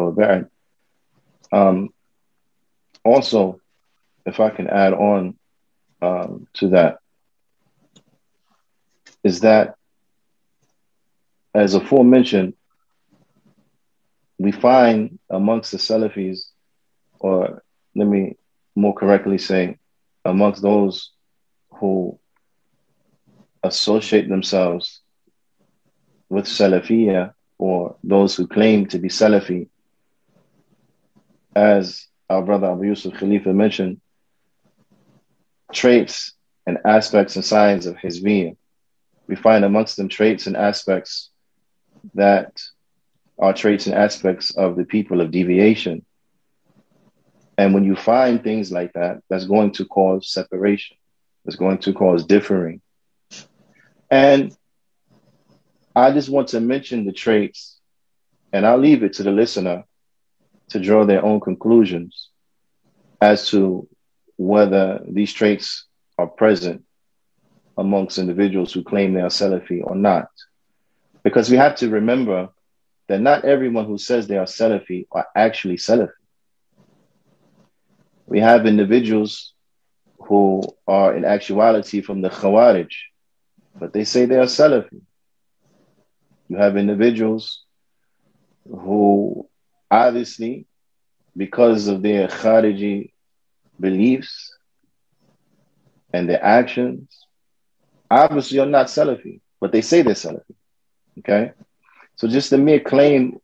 Wa ba'd. Um, also, if I can add on um, to that, is that as aforementioned, we find amongst the Salafis, or let me more correctly say, amongst those who associate themselves with Salafiyah or those who claim to be Salafi, as our brother Abu Yusuf Khalifa mentioned, traits and aspects and signs of Hizbiyah. We find amongst them traits and aspects that are traits and aspects of the people of deviation. And when you find things like that, that's going to cause separation, it's going to cause differing. And I just want to mention the traits, and I'll leave it to the listener to draw their own conclusions as to whether these traits are present amongst individuals who claim they are Salafi or not. Because we have to remember that not everyone who says they are Salafi are actually Salafi. We have individuals who are in actuality from the Khawarij, but they say they are Salafi. You have individuals who obviously, because of their Khariji beliefs and their actions, obviously are not Salafi, but they say they're Salafi. Okay? So just the mere claim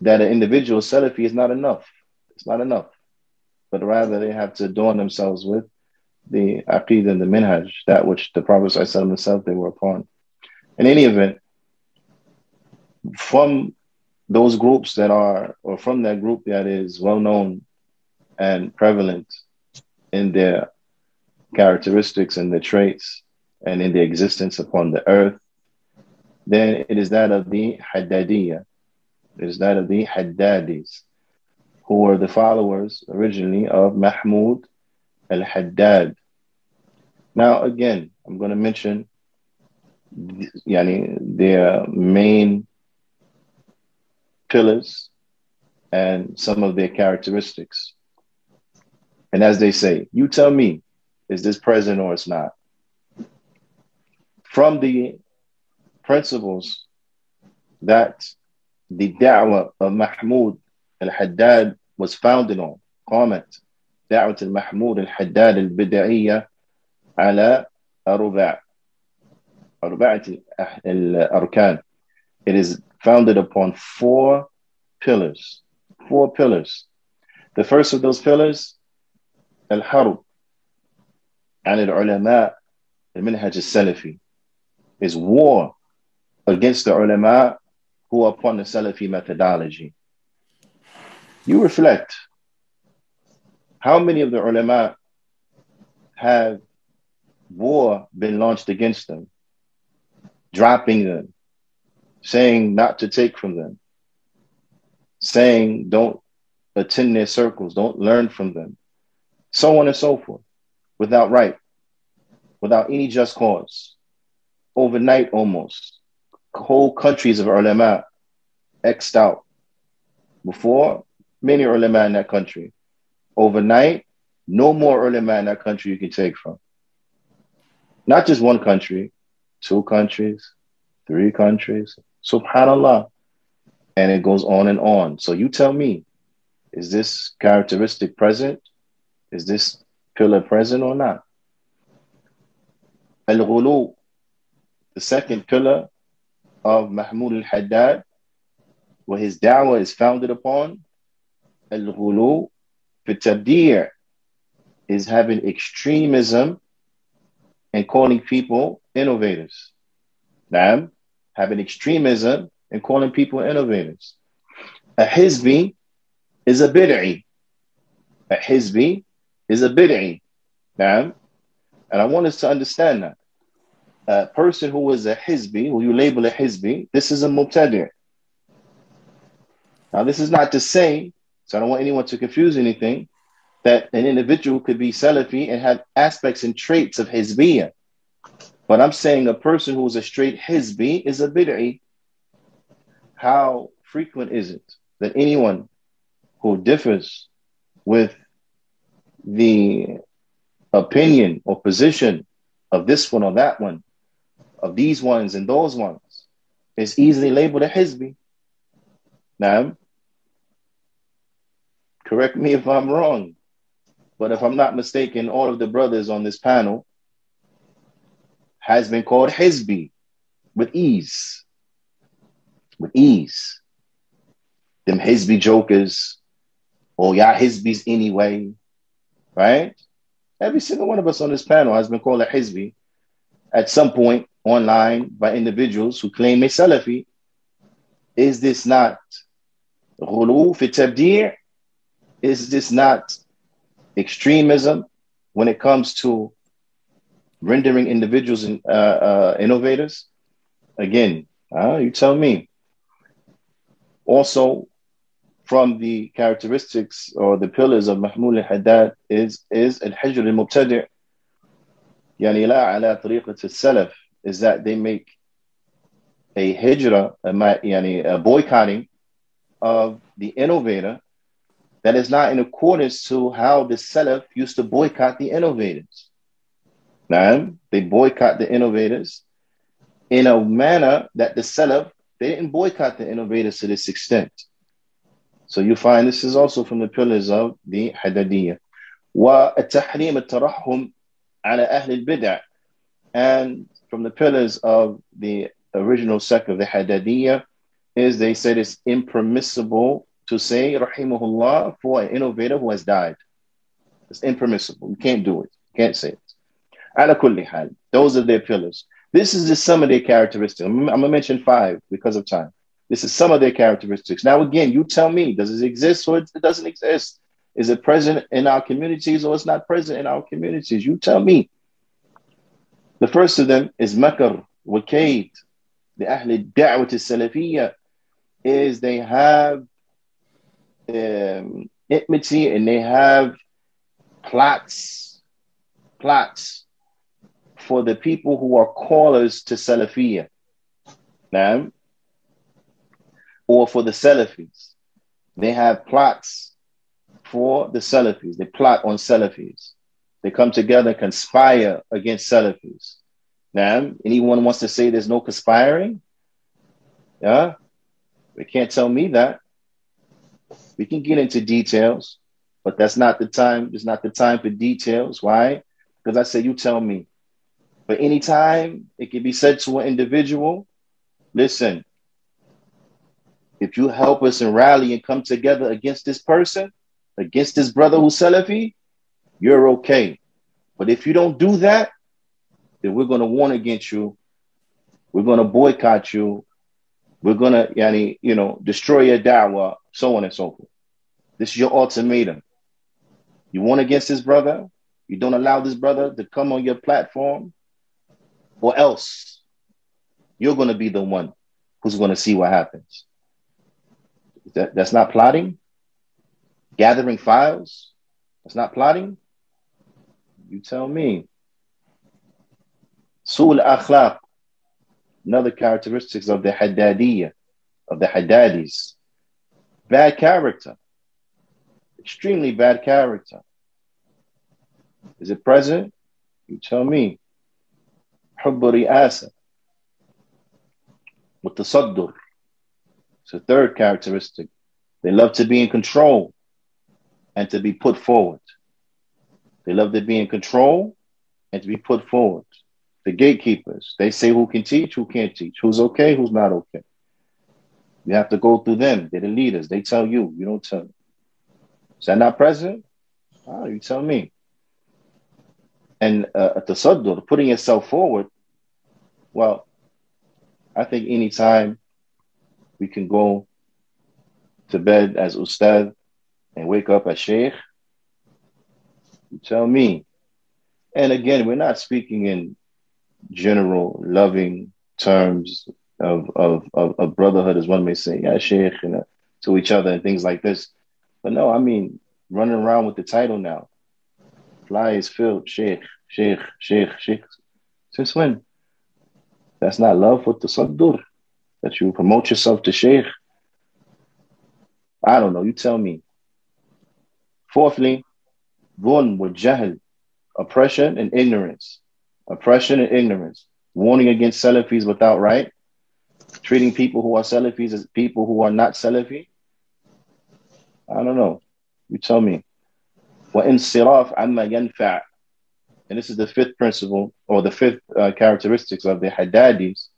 that an individual Salafi is not enough. It's not enough. But rather they have to adorn themselves with the aqid and the minhaj, that which the Prophet himself they were upon. In any event, from those groups that are, or from that group that is well known and prevalent in their characteristics and their traits and in their existence upon the earth, then it is that of the Haddadiyah. It is that of the Haddadis, who were the followers originally of Mahmud al-Haddad. Now, again, I'm going to mention yani, their main pillars and some of their characteristics. And as they say, you tell me, is this present or it's not? From the principles that the da'wah of Mahmud al-Haddad was founded on. Comment. دعوة المحمود الحداد البدعية على أربع أربعة الأركان. it is founded upon four pillars. Four pillars. The first of those pillars, Al Harub, and Al Ulama, the Minhaj Salafi, is war against the Ulama who are upon the Salafi methodology. You reflect how many of the Ulama have war been launched against them, dropping them, saying not to take from them, saying don't attend their circles, don't learn from them, so on and so forth, without right, without any just cause, overnight almost. Whole countries of ulama xed out. Before, many ulama in that country. Overnight, no more ulama in that country you can take from. Not just one country, two countries, three countries, Subhanallah. And it goes on and on. So you tell me, is this characteristic present? Is this pillar present or not? Al-Ghulu, the second pillar of Mahmud al-Haddad, where his da'wah is founded upon, Al-Ghulu fi is having extremism and calling people innovators. Naam, having extremism and calling people innovators. A hizbi is a bid'i. A hizbi is a bid'i. Naam. And I want us to understand that. A person who is a hizbi, who you label a hizbi, this is a mubtadi'. Now, this is not to say, so I don't want anyone to confuse anything, that an individual could be Salafi and have aspects and traits of hizbiyah. But I'm saying a person who is a straight hizbi is a bid'i. how frequent is it that anyone who differs with the opinion or position of this one or that one, of these ones and those ones, is easily labeled a Hizbi. Now, correct me if I'm wrong, but if I'm not mistaken, all of the brothers on this panel has been called Hizbi with ease. With ease. Them Hizbi jokers, or y'all Hizbis anyway, right? Every single one of us on this panel has been called a Hizbi at some point online by individuals who claim a Salafi. Is this not ghulu fi tabdi' Is this not extremism when it comes to rendering individuals in, uh, uh, innovators? Again, uh, you tell me. Also, from the characteristics or the pillars of Mahmud al-Haddad is is al-hijr al-mubtadi' yani la ala tariqat al-salaf is that they make a hijra, a, yani a boycotting of the innovator that is not in accordance to how the Salaf used to boycott the innovators. Now, they boycott the innovators in a manner that the Salaf, they didn't boycott the innovators to this extent. So you find this is also from the pillars of the Haddadiyya. والتحريم الترحم على أهل البدع and from the pillars of the original sect of the Haddadiyya is they said it's impermissible to say rahimahullah for an innovator who has died. It's impermissible. You can't do it. You can't say it. Those are their pillars. This is just some of their characteristics. I'm, to mention five because of time. This is some of their characteristics. Now, again, you tell me, does it exist or it doesn't exist? Is it present in our communities or it's not present in our communities? You tell me. The first of them is makar, wakaid, the ahli da'wat salafiyya, is they have um, enmity and they have plots, plots for the people who are callers to salafiyya. Now, or for the Salafis. They have plots for the Salafis. They plot on Salafis. They come together, conspire against Salafis. Now, anyone wants to say there's no conspiring? Yeah, they can't tell me that. We can get into details, but that's not the time. It's not the time for details. Why? Because I say, you tell me. But anytime it can be said to an individual, listen, if you help us and rally and come together against this person, against this brother who's Salafi, you're okay. But if you don't do that, then we're going to warn against you. We're going to boycott you. We're going to, yani, you know, destroy your da'wah, so on and so forth. This is your ultimatum. You want against this brother? You don't allow this brother to come on your platform, or else you're going to be the one who's going to see what happens. That, that's not plotting. Gathering files. That's not plotting. You tell me. Sul akhlaq. Another characteristics of the Haddadiyya, of the Haddadis. Bad character. Extremely bad character. Is it present? You tell me. حب رئاسة والتصدر it's a third characteristic. They love to be in control and to be put forward. They love to be in control and to be put forward. The gatekeepers, they say who can teach, who can't teach, who's okay, who's not okay. You have to go through them. They're the leaders. They tell you, you don't tell me. Is that not present? Oh, you tell me. And uh, sadr, putting yourself forward, well, I think anytime we can go to bed as Ustad and wake up as Sheikh? You tell me. And again, we're not speaking in general loving terms of, of, of, of brotherhood, as one may say, yeah, Sheikh, to each other and things like this. But no, I mean, running around with the title now. Is filled, Sheikh, Sheikh, Sheikh, Sheikh. Since when? That's not love for the Saddur that you promote yourself to sheikh I don't know. You tell me. Fourthly, dhulm with jahl, oppression and ignorance. Oppression and ignorance. Warning against Salafis without right. Treating people who are Salafis as people who are not Salafi. I don't know. You tell me. وَإِنْصِرَافْ عَمَّا يَنْفَعُ And this is the fifth principle, or the fifth uh, characteristics of the Haddadis,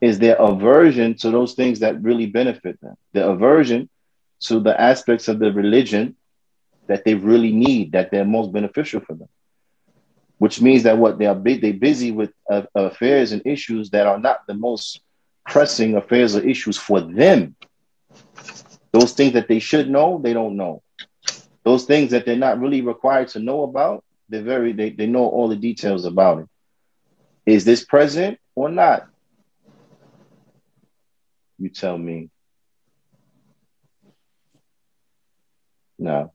is their aversion to those things that really benefit them. The aversion to the aspects of the religion that they really need, that they're most beneficial for them. Which means that what they are they busy with uh, affairs and issues that are not the most pressing affairs or issues for them. Those things that they should know, they don't know. Those things that they're not really required to know about, they're very they, they know all the details about it. Is this present or not? You tell me. No.